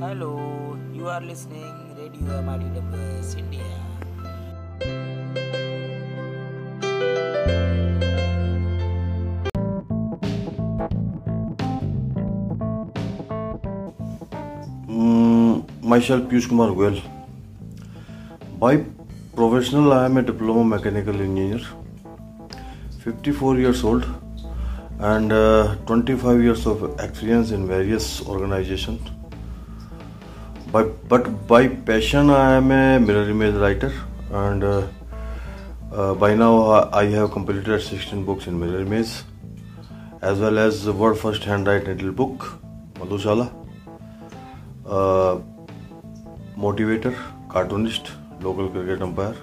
Hello, you are listening Radio MIDWS India. Mm, myself Piyush Kumar Goyal. By professional, I am a diploma mechanical engineer, 54 years old, and uh, 25 years of experience in various organizations. By, but by passion, I am a mirror image writer, and uh, uh, by now I have completed 16 books in mirror image, as well as the world first handwritten little book, Madhushala uh, motivator, cartoonist, local cricket umpire,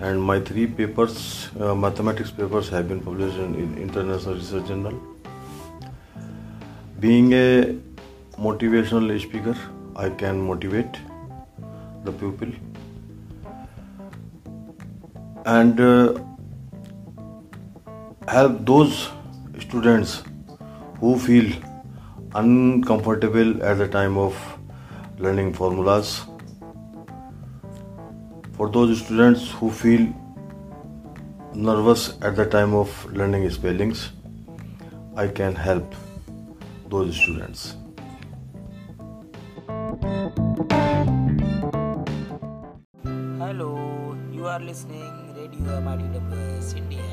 and my three papers, uh, mathematics papers, have been published in, in International Research Journal. Being a motivational speaker, I can motivate the pupil and uh, help those students who feel uncomfortable at the time of learning formulas. For those students who feel nervous at the time of learning spellings, I can help those students. Hello, you are listening Radio MIDWS India.